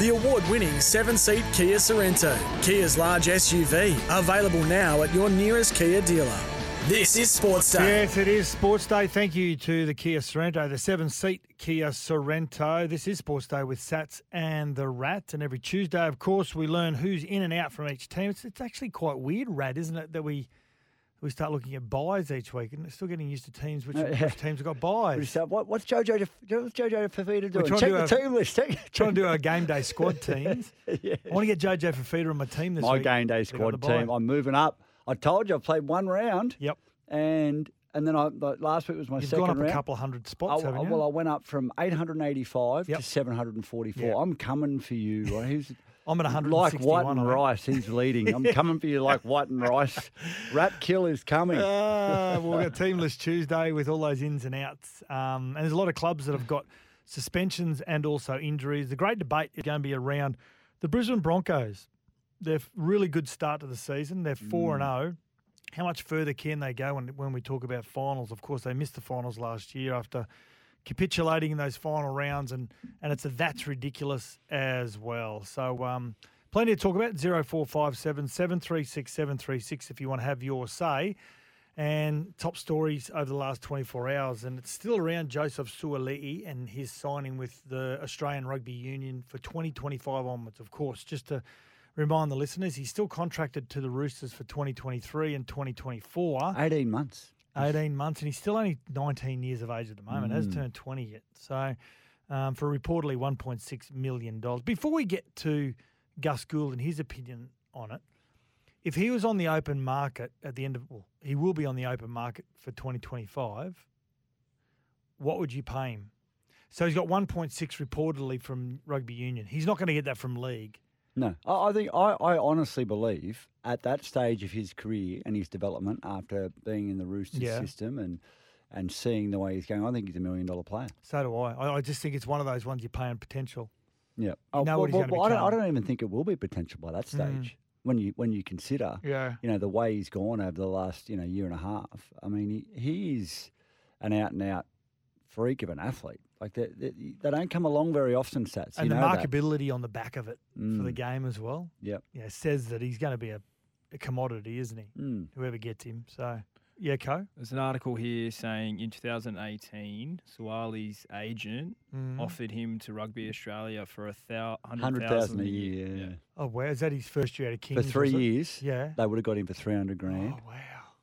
The award winning seven seat Kia Sorento, Kia's large SUV, available now at your nearest Kia dealer. This is Sports Day. Yes, it is Sports Day. Thank you to the Kia Sorento, the seven seat Kia Sorento. This is Sports Day with Sats and the Rat. And every Tuesday, of course, we learn who's in and out from each team. It's, it's actually quite weird, Rat, isn't it, that we we start looking at buys each week and still getting used to teams which, Uh, which teams have got buys. start, what, what's Jojo? What's Jojo Fifita doing? Check do the a- team list. Check, Trying to do our game day squad teams. yeah. I want to get JJ Fifita on my team this My week. My game day They got the squad team. I'm moving up. I told you I've played one round, Yep. and and then I like, last week was my You've second gone up round. a couple of hundred spots, I- haven't you? well, I went up from 885 Yep. to 744. Yeah. I'm coming for you. Right? I'm at like White and. Rice. He's leading. I'm coming for you like White and Rice. Rat Kill is coming. Ah, we've got Teamless Tuesday with all those ins and outs. Um, and there's a lot of clubs that have got suspensions and also injuries. The great debate is going to be around the Brisbane Broncos. They're really good start to the season. They're 4 and 0. How much further can they go when, when we talk about finals? Of course, they missed the finals last year after capitulating in those final rounds, and, and it's a that's ridiculous as well. So, um, plenty to talk about 0457 736 736 if you want to have your say. And top stories over the last 24 hours, and it's still around Joseph Suaalii and his signing with the Australian Rugby Union for 2025 onwards. Of course, just to remind the listeners, he's still contracted to the Roosters for 2023 and 2024. 18 months. 18 months, and he's still only 19 years of age at the moment. Hasn't turned 20 yet. So, um, for reportedly 1.6 million dollars. Before we get to Gus Gould and his opinion on it, if he was on the open market at the end of, well, he will be on the open market for 2025. What would you pay him? So he's got 1.6 reportedly from rugby union. He's not going to get that from league. No, I, I think I, I honestly believe at that stage of his career and his development after being in the Roosters Yeah. system and and seeing the way he's going, I think he's a million dollar player. So do I. I, I just think it's one of those ones you pay on potential. Yeah. Oh, know well, well, well, I, don't, I don't even think it will be potential by that mm. stage. When you when you consider, Yeah. you know, the way he's gone over the last you know year and a half. I mean, he, he is an out and out freak of an athlete. Like they, they, they don't come along very often, Sats. You and the know that. marketability on the back of it for the Mm. game as well. Yep. Yeah, says that he's going to be a, a commodity, isn't he? Mm. Whoever gets him. So, yeah, Co. There's an article here saying in 2018, Suaalii's agent Mm. offered him to Rugby Australia for a thou- Hundred hundred thousand a year. Yeah. Oh, wow. Is that his first year out of For three was it? years, Yeah. they would have got him for three hundred grand. Oh, wow.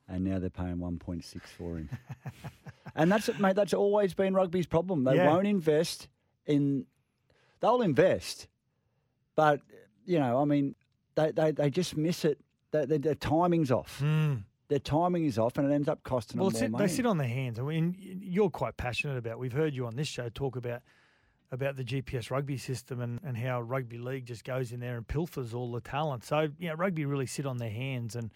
and now they're paying 1.6 for him. and that's mate. That's always been rugby's problem. They Yeah. won't invest in. They'll invest, but you know, I mean, they they, they just miss it. Their, their, their timing's off. Mm. Their timing is off, and it ends up costing Well, them more they money. sit on their hands. I mean, you're quite passionate about. We've heard you on this show talk about about the GPS rugby system and, and how rugby league just goes in there and pilfers all the talent. So yeah, rugby really sit on their hands, and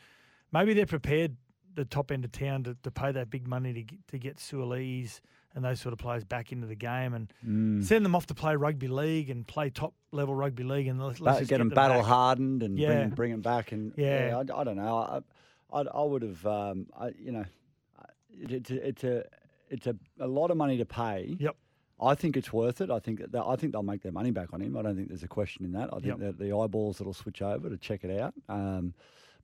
maybe they're prepared the top end of town to, to pay that big money to get, to get Suolese and those sort of players back into the game and Mm. send them off to play rugby league and play top level rugby league and let's, let's just get them back. battle hardened and Yeah. bring, bring them back. And Yeah. yeah, I, I don't know. I, I, I would have, um, I, you know, it, it's a, it's a it's a, a lot of money to pay. Yep. I think it's worth it. I think that I think they'll make their money back on him. I don't think there's a question in that. I think Yep. that the eyeballs that'll switch over to check it out. Um,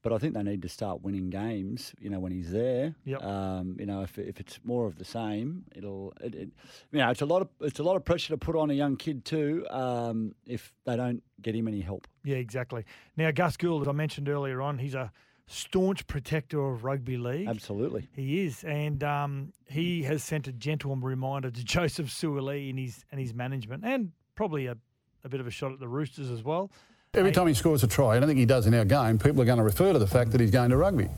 but I think they need to start winning games. You know, when he's there. Yep. Um, you know, if, if it's more of the same, it'll. It, it, you know, it's a lot of it's a lot of pressure to put on a young kid too. Um, if they don't get him any help. Yeah, exactly. Now, Gus Gould, as I mentioned earlier on, he's a staunch protector of rugby league. Absolutely. He is, and um, he has sent a gentle reminder to Joseph Suaalii and his and his management, and probably a, a bit of a shot at the Roosters as well. Every time he scores a try, I don't think he does in our game, people are going to refer to the fact that he's going to rugby.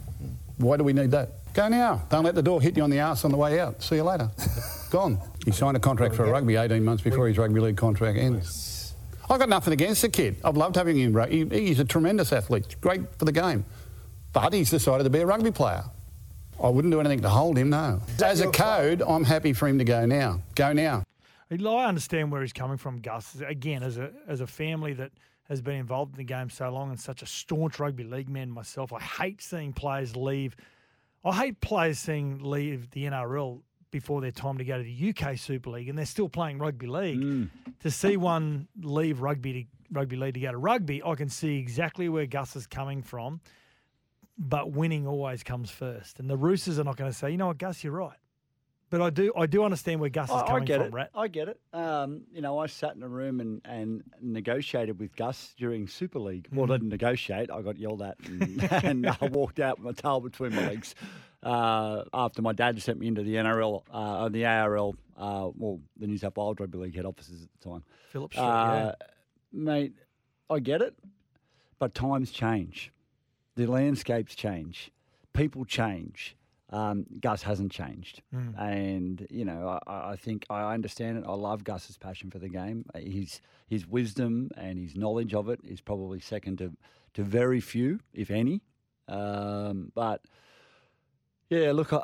Why do we need that? Go now. Don't let the door hit you on the arse on the way out. See you later. Gone. He signed a contract for rugby 18 months before his rugby league contract ends. I've got nothing against the kid. I've loved having him. He, he's a tremendous athlete. Great for the game. But he's decided to be a rugby player. I wouldn't do anything to hold him, no. As a code, I'm happy for him to go now. Go now. I understand where he's coming from, Gus. Again, as a as a family that has been involved in the game so long and such a staunch rugby league man myself, I hate seeing players leave. I hate players seeing leave the NRL before their time to go to the UK Super League, and they're still playing rugby league. Mm. To see one leave rugby to rugby league to go to rugby, I can see exactly where Gus is coming from. But winning always comes first, and the Roosters are not going to say, you know what, Gus, you're right. But I do, I do understand where Gus is I, I get from, it. Rat. I get it. Um, you know, I sat in a room and, and negotiated with Gus during Super League. Well, Mm. I didn't negotiate. I got yelled at and, and I walked out with my tail between my legs uh, after my dad sent me into the NRL, uh, the ARL, uh, well, the New South Wales Rugby League head offices at the time. Phillip Street, Uh, Mate, I get it, but times change. The landscapes change. People change. Um, Gus hasn't changed. Mm. And, you know, I, I think I understand it. I love Gus's passion for the game. Uh, His, his wisdom and his knowledge of it is probably second to, to very few, if any. Um, but, yeah, look, I,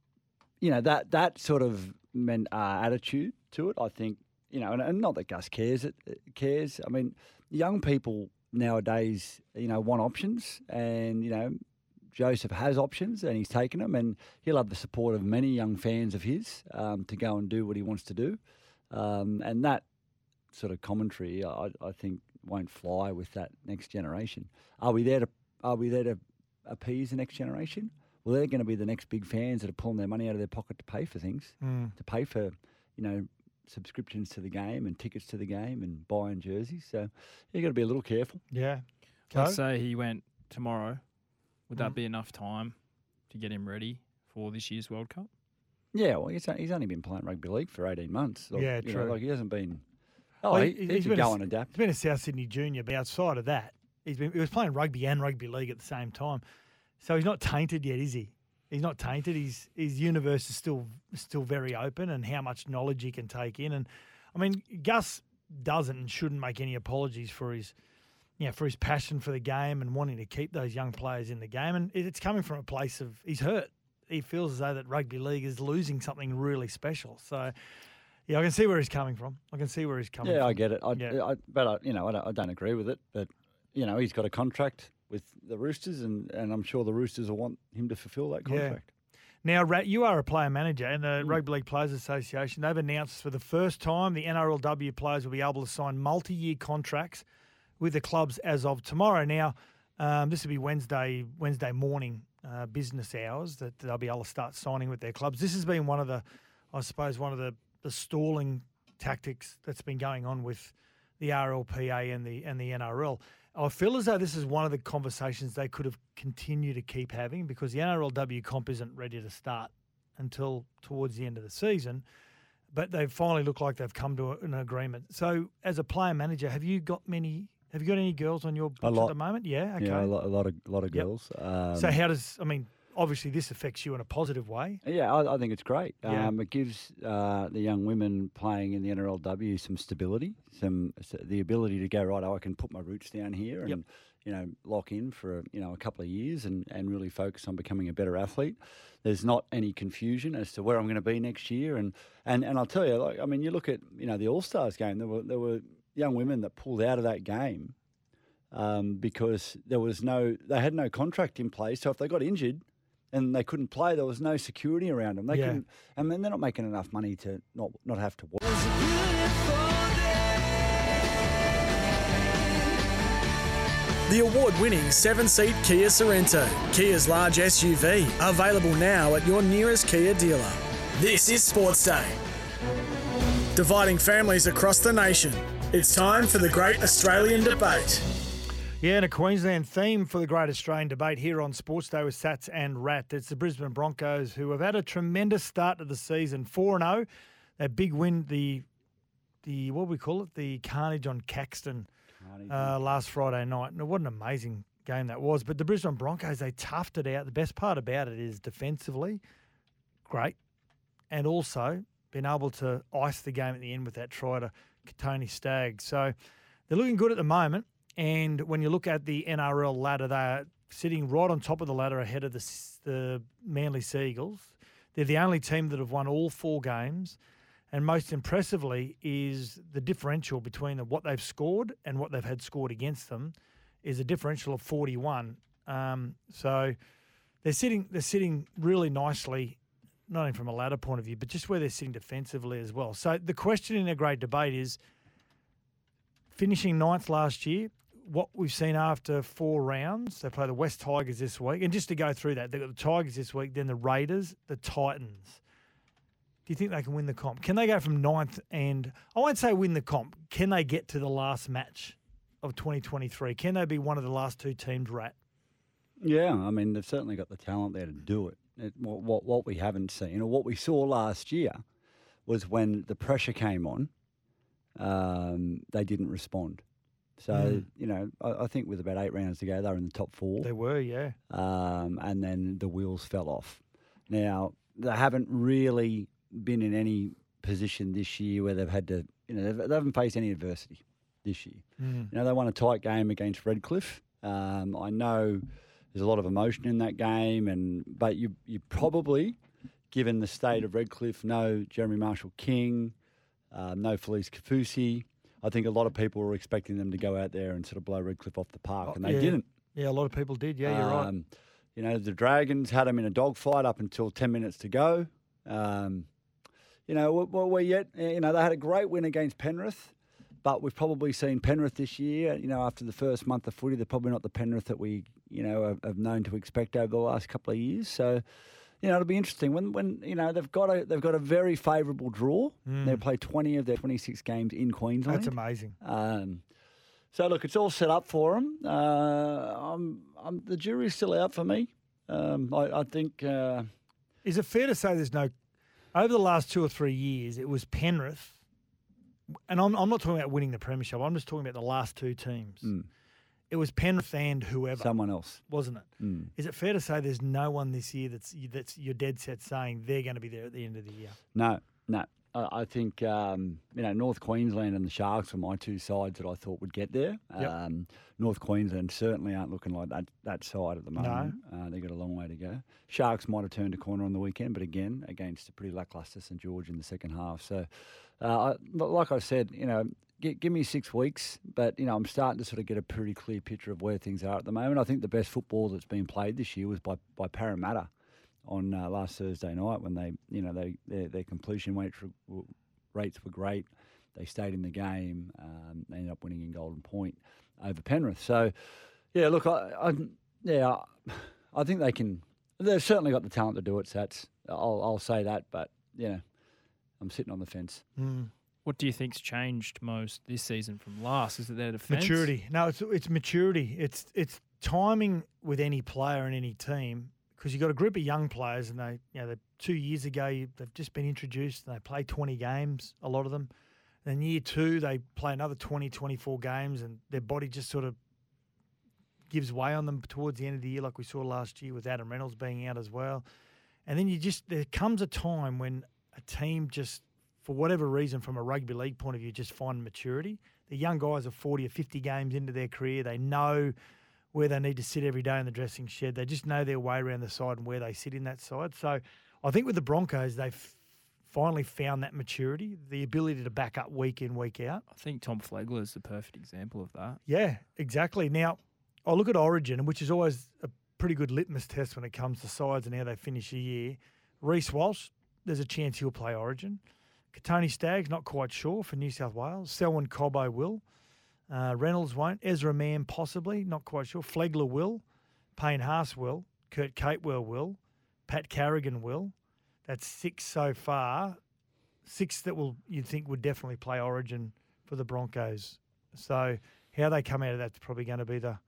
you know, that, that sort of men, uh, attitude to it, I think, you know, and, and not that Gus cares, it, it cares. I mean, young people nowadays, you know, want options and, you know, Joseph has options and he's taken them, and he'll have the support of many young fans of his um, to go and do what he wants to do. Um, and that sort of commentary, I, I think, won't fly with that next generation. Are we there to Are we there to appease the next generation? Well, they're going to be the next big fans that are pulling their money out of their pocket to pay for things, Mm. to pay for, you know, subscriptions to the game and tickets to the game and buying jerseys. So you've got to be a little careful. Yeah. Let's say he went tomorrow. Would that Mm. be enough time to get him ready for this year's World Cup? Yeah, well, he's, he's only been playing rugby league for 18 months. Or, Yeah, you know, true. like he hasn't been. Oh, Well, he, he- he, he's could been a go s- and adapt. He's been a South Sydney junior, but outside of that, he's been he was playing rugby and rugby league at the same time. So he's not tainted yet, is he? He's not tainted. He's his universe is still still very open, and how much knowledge he can take in. And I mean, Gus doesn't and shouldn't make any apologies for his, you know, for his passion for the game and wanting to keep those young players in the game. And it's coming from a place of he's hurt. He feels as though that rugby league is losing something really special. So. Yeah, I can see where he's coming from. I can see where he's coming Yeah, from. I get it. I, Yeah. I, but I, you know, I don't, I don't agree with it. But you know, he's got a contract with the Roosters, and, and I'm sure the Roosters will want him to fulfil that contract. Yeah. Now, Rat, you are a player manager, and Mm. the Rugby League Players Association, they've announced for the first time the NRLW players will be able to sign multi year contracts with the clubs as of tomorrow. Now, um, this will be Wednesday Wednesday morning uh, business hours that they'll be able to start signing with their clubs. This has been one of the, I suppose, one of the, the stalling tactics that's been going on with the RLPA and the and the NRL. I feel as though this is one of the conversations they could have continued to keep having because the NRLW comp isn't ready to start until towards the end of the season. But they finally look like they've come to an agreement. So, as a player manager, have you got many? Have you got any girls on your books at the moment? Yeah. Okay. Yeah, a lot, a lot of a lot of Yep. girls. Um, so, how does? I mean, obviously, this affects you in a positive way. Yeah, I, I think it's great. Yeah. Um, it gives uh, the young women playing in the NRLW some stability, some the ability to go right. Oh, I can put my roots down here and Yep. you know lock in for you know a couple of years and, and really focus on becoming a better athlete. There's not any confusion as to where I'm going to be next year, and, and, and I'll tell you, like I mean, you look at you know the All Stars game. There were there were young women that pulled out of that game um, because there was no they had no contract in place. So if they got injured and they couldn't play, there was no security around them. They Yeah. couldn't, and then they're not making enough money to not not have to work. The award winning seven seat Kia Sorento, Kia's large SUV, available now at your nearest Kia dealer. This is Sports Day. Dividing families across the nation. It's time for the Great Australian Debate. Yeah, and a Queensland theme for the Great Australian Debate here on Sports Day with Sats and Rat. It's the Brisbane Broncos who have had a tremendous start to the season, four and zero. That big win, the the what do we call it, the carnage on Caxton uh, last Friday night. And what an amazing, game that was. But the Brisbane Broncos, they toughed it out. The best part about it is defensively, great, and also being able to ice the game at the end with that try to Tony Staggs. So they're looking good at the moment. And when you look at the NRL ladder, they're sitting right on top of the ladder ahead of the, the Manly Seagulls. They're the only team that have won all four games. And most impressively is the differential between what they've scored and what they've had scored against them is a differential of 41. Um, so they're sitting they're sitting really nicely, not only from a ladder point of view, but just where they're sitting defensively as well. So the question in a great debate is finishing ninth last year. What we've seen after four rounds, they play the West Tigers this week, and just to go through that, they've got the Tigers this week, then the Raiders, the Titans. Do you think they can win the comp? Can they go from ninth and I won't say win the comp? Can they get to the last match of 2023? Can they be one of the last two teams rat? Yeah, I mean they've certainly got the talent there to do it. It what, what what we haven't seen, or what we saw last year, was when the pressure came on, um, they didn't respond. So Mm. you know, I, I think with about eight rounds to go, they were in the top four. They were, yeah. um, and then the wheels fell off. Now they haven't really been in any position this year where they've had to, you know, they haven't faced any adversity this year. Mm. You know, they won a tight game against Redcliffe. Um, I know there's a lot of emotion in that game, and but you you probably, given the state of Redcliffe, no Jeremy Marshall King, um, no Felise Kaufusi. I think a lot of people were expecting them to go out there and sort of blow Redcliffe off the park, Oh, and they yeah. didn't. Yeah, a lot of people did. Yeah, you're right. Um, You know, the Dragons had them in a dogfight up until 10 minutes to go. Um, you know, we- we- we're yet, you know, they had a great win against Penrith, but we've probably seen Penrith this year, you know, after the first month of footy, they're probably not the Penrith that we, you know, have, have known to expect over the last couple of years. So, you know, it'll be interesting when, when you know they've got a they've got a very favourable draw. They play twenty of their twenty six games in Queensland. That's amazing. Um, so look, it's all set up for them. Uh, I'm, I'm, the jury's still out for me. Um, I, I think. Uh, Is it fair to say there's no over the last two or three years? It was Penrith, and I'm, I'm not talking about winning the premiership. I'm just talking about the last two teams. Mm. It was Penrith and whoever, someone else. wasn't it? Mm. Is it fair to say there's no one this year that's that's you're dead set saying they're going to be there at the end of the year? No, no. I, think um, you know North Queensland and the Sharks were my two sides that I thought would get there. Yep. Um, North Queensland certainly aren't looking like that that side at the No. moment. Uh, they've got a long way to go. Sharks might have turned a corner on the weekend, but again against a pretty lacklustre St George in the second half. So, uh, I, like I said, you know. gi- Give me six weeks, but you know I'm starting to sort of get a pretty clear picture of where things are at the moment. I think the best football that's been played this year was by, by Parramatta on uh, last Thursday night when they, you know, they their, their completion rates were, rates were great. They stayed in the game. Um, they ended up winning in Golden Point over Penrith. So, yeah, look, I, I yeah, I think they can. They've certainly got the talent to do it. Sats. I'll I'll say that, but you know, I'm sitting on the fence. Mm. What do you think's changed most this season from last? Is it their defence? Maturity. No, it's it's maturity. It's it's timing with any player and any team because you've got a group of young players and they you know they, two years ago you, they've just been introduced and they play 20 games a lot of them. Then year two they play another 20 24 games and their body just sort of gives way on them towards the end of the year like we saw last year with Adam Reynolds being out as well. And then you just there comes a time when a team just for whatever reason from a rugby league point of view just find maturity. The young guys are 40 or 50 games into their career they know where they need to sit every day in the dressing shed. They just know their way around the side and where they sit in that side. So I think with the Broncos, they've finally found that maturity, the ability to back up week in, week out. I think Tom Flegler is the perfect example of that. Yeah, exactly. Now, I look at Origin, which is always a pretty good litmus test when it comes to sides and how they finish a year. Reece Walsh, there's a chance he'll play Origin. Kotoni Staggs, not quite sure for New South Wales. Selwyn Cobbo will. Uh, Reynolds won't. Ezra Mam possibly, not quite sure. Flegler will. Payne Haas will. Kurt Capewell will. Pat Carrigan will. That's six so far. Six that will you'd think would definitely play Origin for the Broncos. So how they come out of that's probably going to be the.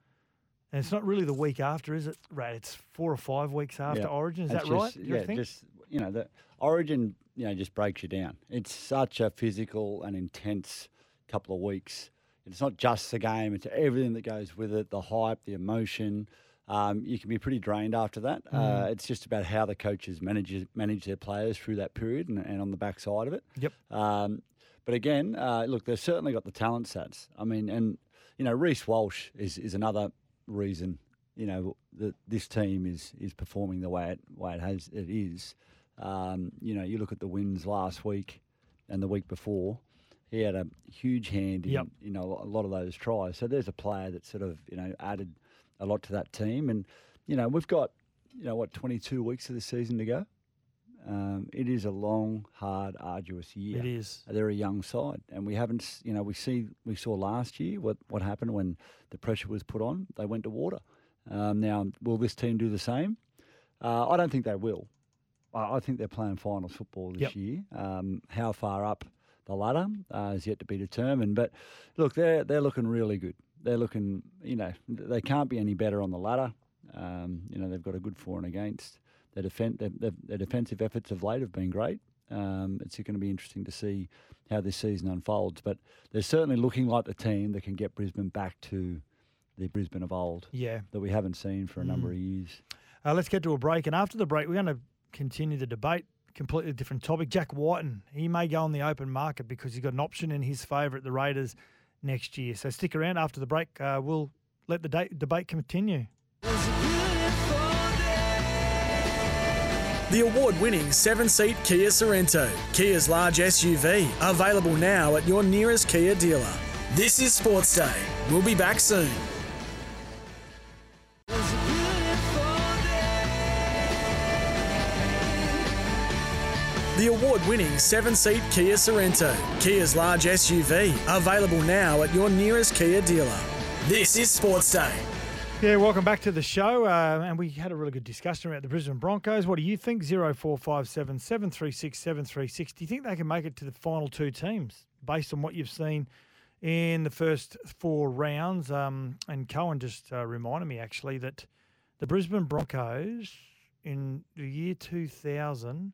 And it's not really the week after, is it? Right, it's four or five weeks after Yeah. Origin. Is It's that right? just- Do you yeah, think? just you know, the Origin, you know, just breaks you down. It's such a physical and intense couple of weeks. It's not just the game; it's everything that goes with it, the hype, the emotion. Um, you can be pretty drained after that. Uh, it's just about how the coaches manage manage their players through that period and, and on the backside of it. Yep. Um, but again, uh, look, they've certainly got the talent sets. I mean, and you know, Reece Walsh is, is another reason. You know that this team is is performing the way it way it has it is. Um, you know, you look at the wins last week and the week before. He had a huge hand in Yep. you know a lot of those tries. So there's a player that sort of you know added a lot to that team. And you know we've got you know what 22 weeks of the season to go. Um, it is a long, hard, arduous year. It is. They're a young side, and we haven't. You know, we see we saw last year what what happened when the pressure was put on. They went to water. Um, now, will this team do the same? Uh, I don't think they will. I, I think they're playing finals football this Yep. year. Um, how far up the ladder uh, is yet to be determined. But look, they're they're looking really good. They're looking. You know, they can't be any better on the ladder. Um, you know, they've got a good for and against. Their, defen- their, their, defensive efforts of late have been great. Um, it's going to be interesting to see how this season unfolds. But they're certainly looking like the team that can get Brisbane back to the Brisbane of old Yeah. that we haven't seen for a number of years. Uh, let's get to a break. And after the break, we're going to continue the debate. Completely different topic. Jack Wighton, he may go on the open market because he's got an option in his favour at the Raiders next year. So stick around after the break. Uh, we'll let the da- debate continue. The award winning seven seat Kia Sorento, Kia's large SUV, available now at your nearest Kia dealer. This is Sports Day. We'll be back soon. The award winning seven seat Kia Sorento, Kia's large SUV, available now at your nearest Kia dealer. This is Sports Day. Yeah, welcome back to the show. Uh, and we had a really good discussion about the Brisbane Broncos. What do you think? 0457 736 736. Do you think they can make it to the final two teams based on what you've seen in the first four rounds? Um, and Cohen just uh, reminded me actually that the Brisbane Broncos in the year 2000,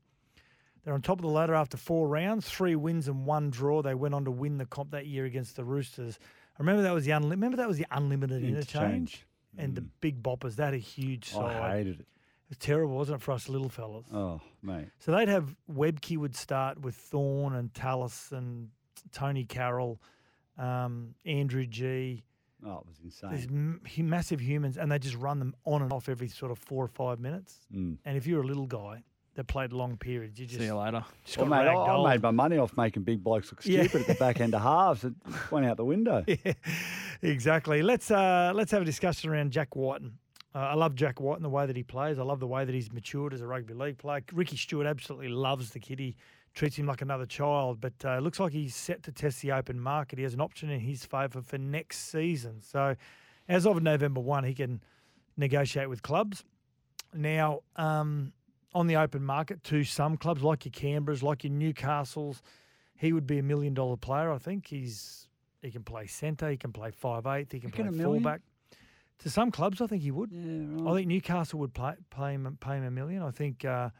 they're on top of the ladder after four rounds, three wins and one draw. They went on to win the comp that year against the Roosters. I remember that was the unli- remember that was the unlimited interchange and the big boppers. That a huge side. I hated it. It was terrible, wasn't it, for us little fellas? Oh, mate. So they'd have Webcke would start with Thorne and Tallis and Tonie Carroll, um, Andrew G. Oh, it was These insane. m- massive humans, and they just run them on and off every sort of four or five minutes. Mm. And if you're a little guy that played long periods, you just, See you later. just Well, got mate, I, made my money off making big blokes look Yeah. stupid at the back end of halves. It went out the window. Yeah, exactly. Let's uh, let's have a discussion around Jack Wighton. Uh, I love Jack Wighton, the way that he plays. I love the way that he's matured as a rugby league player. Ricky Stuart absolutely loves the kid. He treats him like another child, but uh, looks like he's set to test the open market. He has an option in his favour for next season. So, as of November 1, he can negotiate with clubs. Now, um, on the open market to some clubs like your Canberras, like your Newcastles, he would be a million dollar player. I think he's he can play centre, he can play five eighth, he can play fullback. To some clubs, I think he would. Yeah, I think Newcastle would pay, pay him pay him a million. I think uh,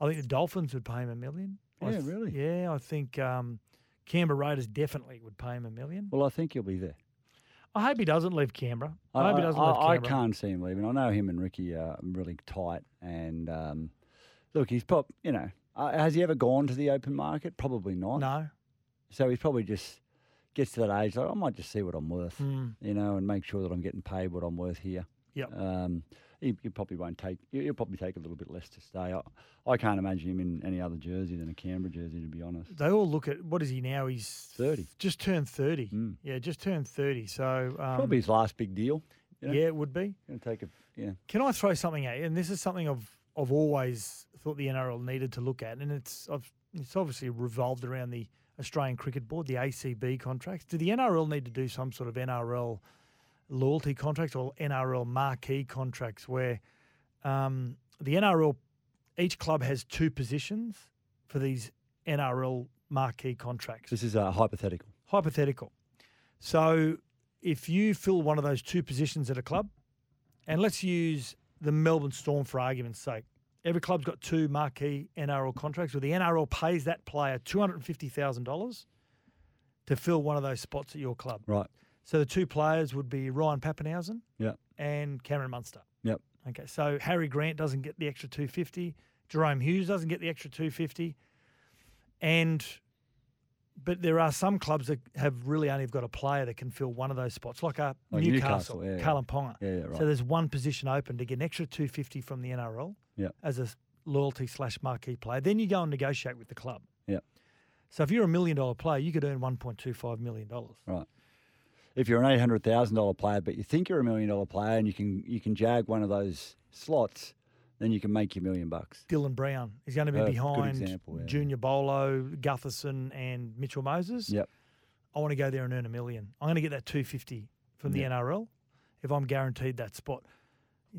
I think the Dolphins would pay him a million. Yeah, th- really? Yeah, I think um, Canberra Raiders definitely would pay him a million. Well, I think he'll be there. I hope he doesn't leave Canberra. I, hope he doesn't leave Canberra. I, can't see him leaving. I know him and Ricky are really tight. And um, look, he's probably, you know, uh, has he ever gone to the open market? Probably not. No. So he's probably just gets to that age like I might just see what I'm worth, Mm. you know, and make sure that I'm getting paid what I'm worth here. Yep. Um, he, he probably won't take. he- He'll probably take a little bit less to stay. I, I can't imagine him in any other jersey than a Canberra jersey, to be honest. They all look at what is he now? He's 30. Just turned thirty. Mm. Yeah, just turned thirty. So um, Probably his last big deal. You know? yeah, it would be. To take a yeah. Can I throw something at you? And this is something I've I've always thought the NRL needed to look at, and it's it's obviously revolved around the Australian Cricket Board, the ACB contracts. Do the NRL need to do some sort of NRL loyalty contracts or NRL marquee contracts where um, the NRL each club has two positions for these NRL marquee contracts? This is a hypothetical. hypothetical. So if you fill one of those two positions at a club, and let's use the Melbourne Storm for argument's sake. Every club's got two marquee NRL contracts where the NRL pays that player $250,000 to fill one of those spots at your club. Right. So the two players would be Ryan Papenhuyzen Yeah. and Cameron Munster. Yep. Okay, so Harry Grant doesn't get the extra 250. Jahrome Hughes doesn't get the extra 250. And but there are some clubs that have really only got a player that can fill one of those spots, like a Like Newcastle, Newcastle, yeah. Kalyn Ponga. Yeah, yeah, right. So there's one position open to get an extra 250 from the NRL Yep. as a loyalty slash marquee player. Then you go and negotiate with the club. Yep. So if you're a million dollar player, you could earn 1.25 million dollars. Right. If you're an eight hundred thousand dollar player, but you think you're a million dollar player, and you can you can jag one of those slots, then you can make your million bucks. Dylan Brown is going to be. Behind example, yeah. Junior Paulo, Gutherson, and Mitchell Moses. Yep. I want to go there and earn a million. I'm going to get that 250 from the Yeah. NRL if I'm guaranteed that spot.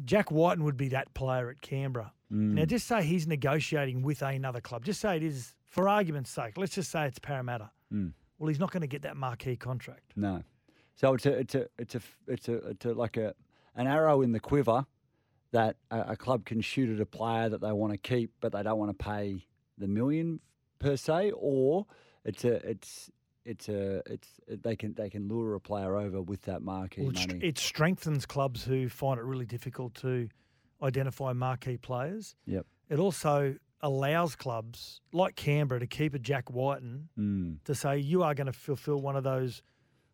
Jack Wighton would be that player at Canberra. Mm. Now, just say he's negotiating with another club. Just say it is, for argument's sake, let's just say it's Parramatta. Mm. Well, he's not going to get that marquee contract. No. So it's a it's a it's a it's a, it's a like a an arrow in the quiver that a, a club can shoot at a player that they want to keep, but they don't want to pay the million per se, or it's a it's it's a it's they can they can lure a player over with that marquee Well, it, money. it strengthens clubs who find it really difficult to identify marquee players. Yep. It also allows clubs like Canberra to keep a Jack Wighton Mm. to say you are going to fulfil one of those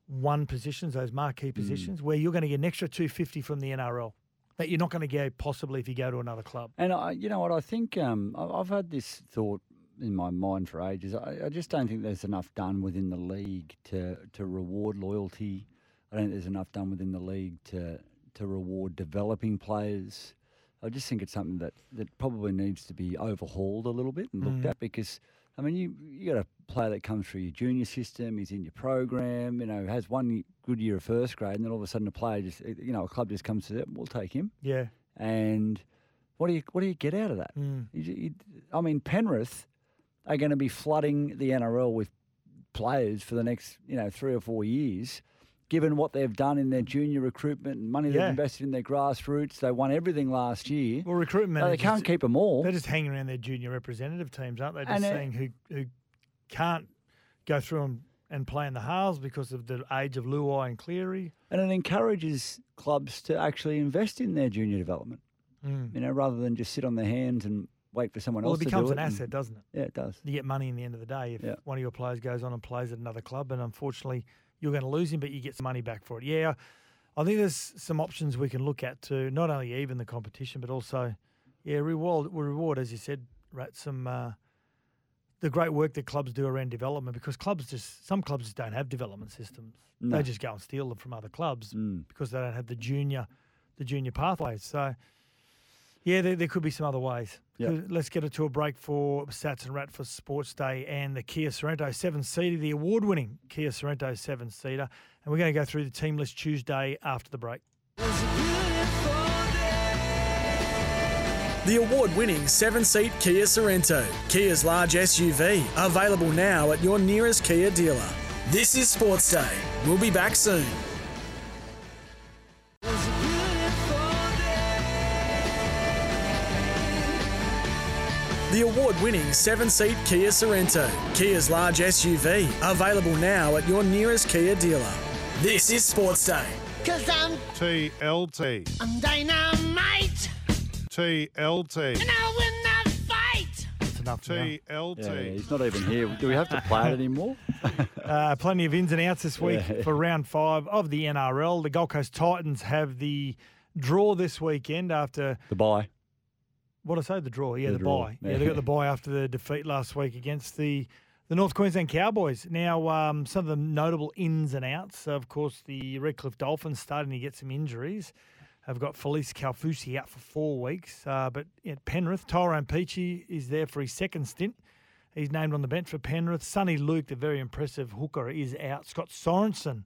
one positions, those marquee positions, where you're going to get an extra 250 from the NRL that you're not going to get possibly if you go to another club. And I, you know what? I think um, I've had this thought in my mind for ages. I, I just don't think there's enough done within the league to to reward loyalty. I don't think there's enough done within the league to to reward developing players. I just think it's something that, that probably needs to be overhauled a little bit and looked at because I mean you you got a player that comes through your junior system, he's in your program, you know, has one good year of first grade, and then all of a sudden a player just you know a club just comes to it, we'll take him Yeah. and what do you what do you get out of that? Mm. You, you, I mean, Penrith are going to be flooding the NRL with players for the next you know three or four years. Given what they've done in their junior recruitment and money they've invested in their grassroots, they won everything last year. Well, recruitment they can't keep them all. They're just hanging around their junior representative teams, aren't they? Just And, uh, saying who who can't go through and, and play in the halves because of the age of Luai and Cleary. And it encourages clubs to actually invest in their junior development, Mm. you know, rather than just sit on their hands and wait for someone Well, else it to becomes an it. and- asset, doesn't it? Yeah, it does. You get money in the end of the day if Yeah. one of your players goes on and plays at another club, and unfortunately you're going to lose him, but you get some money back for it. Yeah, I think there's some options we can look at to not only even the competition, but also, yeah, reward reward as you said? Some uh, the great work that clubs do around development because clubs just some clubs just don't have development systems. No. They just go and steal them from other clubs Mm. because they don't have the junior the junior pathways. So. Yeah, there, there could be some other ways. Yep. Let's get it to a break for Sats and Rat for Sports Day and the Kia Sorento seven seater, the award winning Kia Sorento seven seater. And we're going to go through the team list Tuesday after the break. The award winning seven seat Kia Sorento, Kia's large SUV, available now at your nearest Kia dealer. This is Sports Day. We'll be back soon. The award winning seven seat Kia Sorento, Kia's large SUV, available now at your nearest Kia dealer. This is Sports Day. Cause I'm, TLT. I'm dynamite. TLT. And I'll win that fight. That's enough. TLT. Yeah, yeah, he's not even here. Do we have to play it anymore? Uh, plenty of ins and outs this week Yeah. for round five of the NRL. The Gold Coast Titans have the draw this weekend after The bye. What I say? The draw, yeah, The the, draw, bye. Yeah. yeah. they got the bye after the defeat last week against the the North Queensland Cowboys. Now, um, some of the notable ins and outs. Of course, the Redcliffe Dolphins starting to get some injuries. Have got Felise Kaufusi out for four weeks, uh, but at Penrith, Tyrone Peachey is there for his second stint. He's named on the bench for Penrith. Soni Luke, the very impressive hooker, is out. Scott Sorensen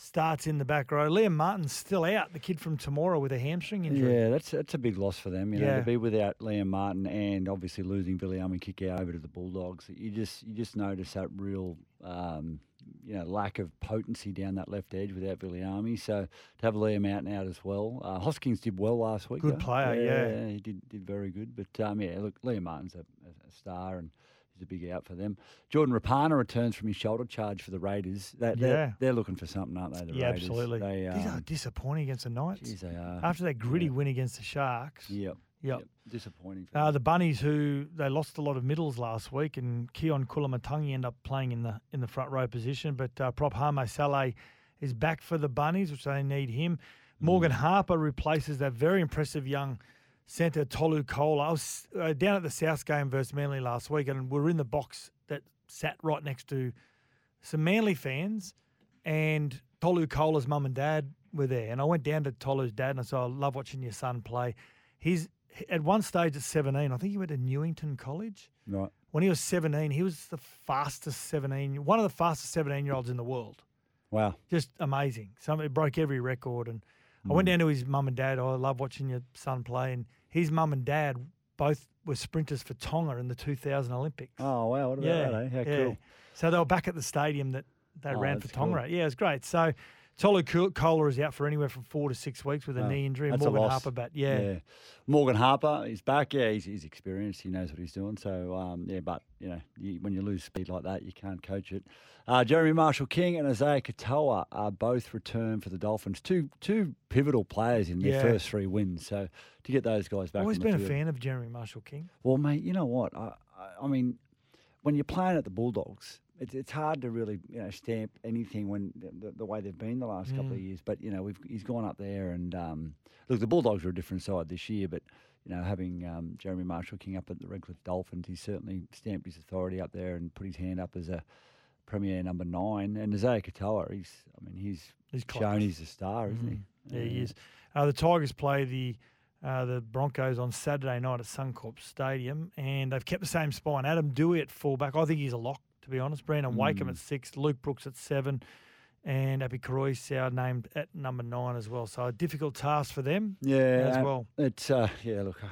starts in the back row. Liam Martin's still out, the kid from tomorrow with a hamstring injury. Yeah, that's that's a big loss for them. You know, Yeah. to be without Liam Martin and obviously losing Viliame Kikau over to the Bulldogs. You just you just notice that real um, you know lack of potency down that left edge without Viliame. So to have Liam out and out as well. Uh, Hoskins did well last week. Good though. player, yeah. he did did very good. But um, yeah, look, Liam Martin's a- a star and. Is a big out for them. Jordan Rapana returns from his shoulder charge for the Raiders. They, Yeah. they're, they're looking for something, aren't they? The yeah, Raiders. absolutely. They, These are um, disappointing against the Knights. geez, they are. After that gritty Yeah. win against the Sharks. Yep. Yep. Disappointing. For Uh, the Bunnies, who they lost a lot of middles last week, and Keaon Koloamatangi end up playing in the in the front row position. But uh, Prop Hame Sele is back for the Bunnies, which they need him. Morgan Harper replaces that very impressive young centre Tolu Koula. I was uh, down at the South game versus Manly last week, and we are in the box that sat right next to some Manly fans, and Tolu Koula's mum and dad were there. And I went down to Tolu's dad and I said, I love watching your son play. He's at one stage at 17, I think he went to Newington College. right. When he was 17, he was the fastest 17, one of the fastest 17 year olds in the world. Wow. Just amazing. Something it broke every record. And I went down to his mum and dad. Oh, I love watching your son play. And his mum and dad both were sprinters for Tonga in the 2000 Olympics. Oh, wow. What about Yeah, that, eh? How yeah. cool. So they were back at the stadium that they Oh, ran for Tonga. cool. Yeah, it was great. So Tolu Ko- Koula is out for anywhere from four to six weeks with a Oh, knee injury. And Morgan. Harper back. Yeah. Morgan Harper is back. Yeah, he's, he's experienced. He knows what he's doing. So, um, yeah, but, you know, you, when you lose speed like that, you can't coach it. Uh, Jeremy Marshall King and Isaiya Katoa are both returned for the Dolphins. Two two pivotal players in their Yeah. first three wins. So, to get those guys back. Always been the a fan of Jeremy Marshall King. Well, mate, you know what? I, I, I mean, when you're playing at the Bulldogs, it's, it's hard to really you know stamp anything when the, the way they've been the last couple Mm. of years. But you know, we've he's gone up there and um, look, the Bulldogs are a different side this year, but. You know, having um, Jeremy Marshall King up at the Redcliffe Dolphins, he's certainly stamped his authority up there and put his hand up as a premier number nine. And Isaiya Katoa, he's, I mean, he's, He's shown he's a star, isn't he? Yeah, he is. Uh, the Tigers play the uh, the Broncos on Saturday night at Suncorp Stadium, and they've kept the same spine. Adam Dewey at fullback. I think he's a lock, to be honest. Brandon Wakeham Mm. at six, Luke Brooks at seven, and Api Koroisau named at number nine as well. So a difficult task for them Yeah, as well. It's uh, yeah. Look, uh,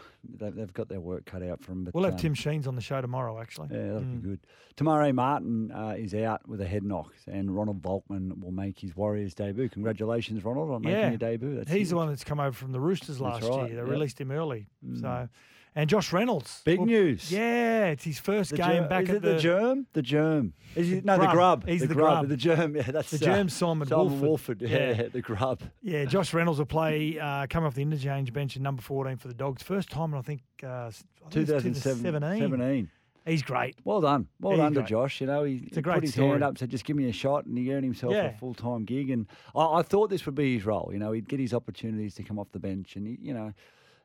they've, got their work cut out for them. But We'll have um, Tim Sheens on the show tomorrow, actually. Yeah, that'll Mm. be good. Te Maire Martin uh, is out with a head knock, and Ronald Volkman will make his Warriors debut. Congratulations, Ronald, on making your debut. That's He's the one that's come over from the Roosters last right, year. They yep. released him early. Mm. So, and Josh Reynolds. Big Well, news. Yeah, it's his first The game ger- back is at it the, germ. The germ. Is it, no, Grub. the grub. He's the grub. grub. The germ. Yeah, that's The germ. uh, Simon Simon Woolford. Woolford. Yeah, Yeah. the grub. Yeah, Josh Reynolds will play, uh, come off the interchange bench in number 14 for the Dogs. First time, in, I think, uh, I think 2017. 17. He's great. Well done. Well He's done to. Josh. You know, he, he put his story. hand up, said, just give me a shot, and he earned himself Yeah. a full time gig. And I, I thought this would be his role. You know, he'd get his opportunities to come off the bench, and, he, you know.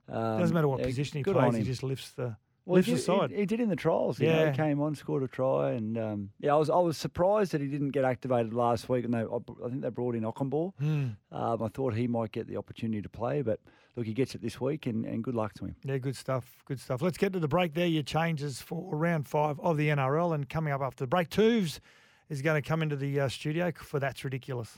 Um, Doesn't matter what position he plays, he just lifts the, Well, lifts he, the side. he, he did in the trials. You know, Yeah. he came on, scored a try, and um, yeah, I was I was surprised that he didn't get activated last week. And they, I, I think they brought in Okunbor. Hmm. Um, I thought he might get the opportunity to play, but look, he gets it this week, and, and good luck to him. Yeah, good stuff. Good stuff. Let's get to the break there. Your changes for round five of the NRL. And coming up after the break, Tooves is going to come into the uh, studio for That's Ridiculous.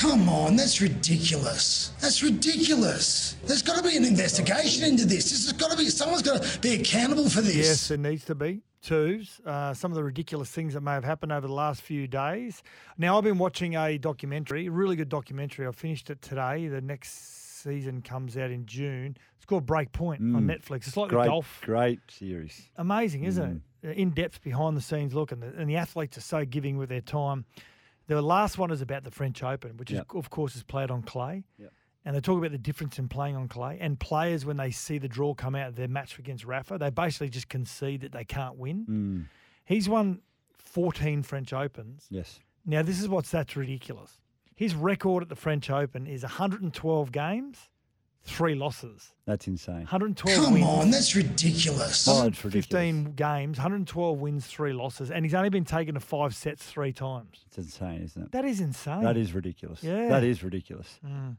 Come on, that's ridiculous. That's ridiculous. There's got to be an investigation into this. This has got to be, someone's got to be accountable for this. Yes, it needs to be. Twos. Uh, some of the ridiculous things that may have happened over the last few days. Now, I've been watching a documentary, a really good documentary. I finished it today. The next season comes out in June. It's called Break Point on Mm. Netflix. It's like Great, the golf. great series. Amazing, isn't it? In depth, behind the scenes look, and the, and the athletes are so giving with their time. The last one is about the French Open, which is, of course is played on clay. Yep. And they talk about the difference in playing on clay. And players, when they see the draw come out of their match against Rafa, they basically just concede that they can't win. Mm, He's won 14 French Opens. yes. Now, this is what's that's ridiculous. His record at the French Open is 112 games, three losses. That's insane. 112 Come wins. on, that's ridiculous. Oh, it's ridiculous. 15 games, 112 wins, three losses, and he's only been taken to five sets three times. It's insane, isn't it? That is insane. That is ridiculous. Yeah. That is ridiculous. Mm.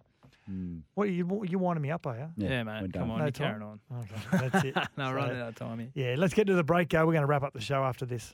Mm. What you you winding me up, are you? Yeah, we're mate. Come on, No you're time? carrying on. Okay, that's it. no, So, running out of time here. Yeah, let's get to the break. Go. We're going to wrap up the show after this.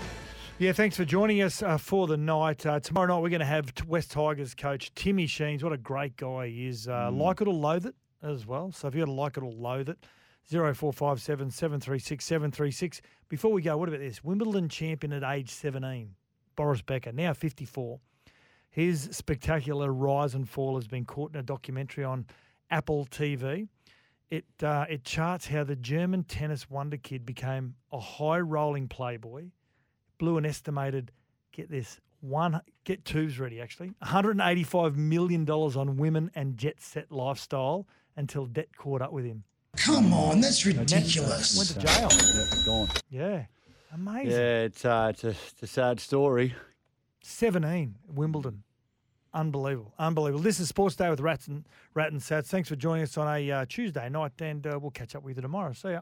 Yeah, thanks for joining us uh, for the night. Uh, tomorrow night, we're going to have West Tigers coach Timmy Sheens. What a great guy he is. Uh, Like it or loathe it as well. So if you got to like it or loathe it, 0457 736 736. Before we go, what about this? Wimbledon champion at age 17, Boris Becker, now 54. His spectacular rise and fall has been caught in a documentary on Apple TV. It uh, it charts how the German tennis wonder kid became a high rolling playboy, blew an estimated get this one get tubes ready actually 185 million dollars on women and jet set lifestyle until debt caught up with him. Come on, that's So net- ridiculous. Went to jail. Yeah, gone. Yeah, amazing. Yeah, it's, uh, it's, a, it's a sad story. 17 Wimbledon. Unbelievable. Unbelievable. This is Sports Day with Rat and Rat and Sats. Thanks for joining us on a uh, Tuesday night, and uh, we'll catch up with you tomorrow. See ya.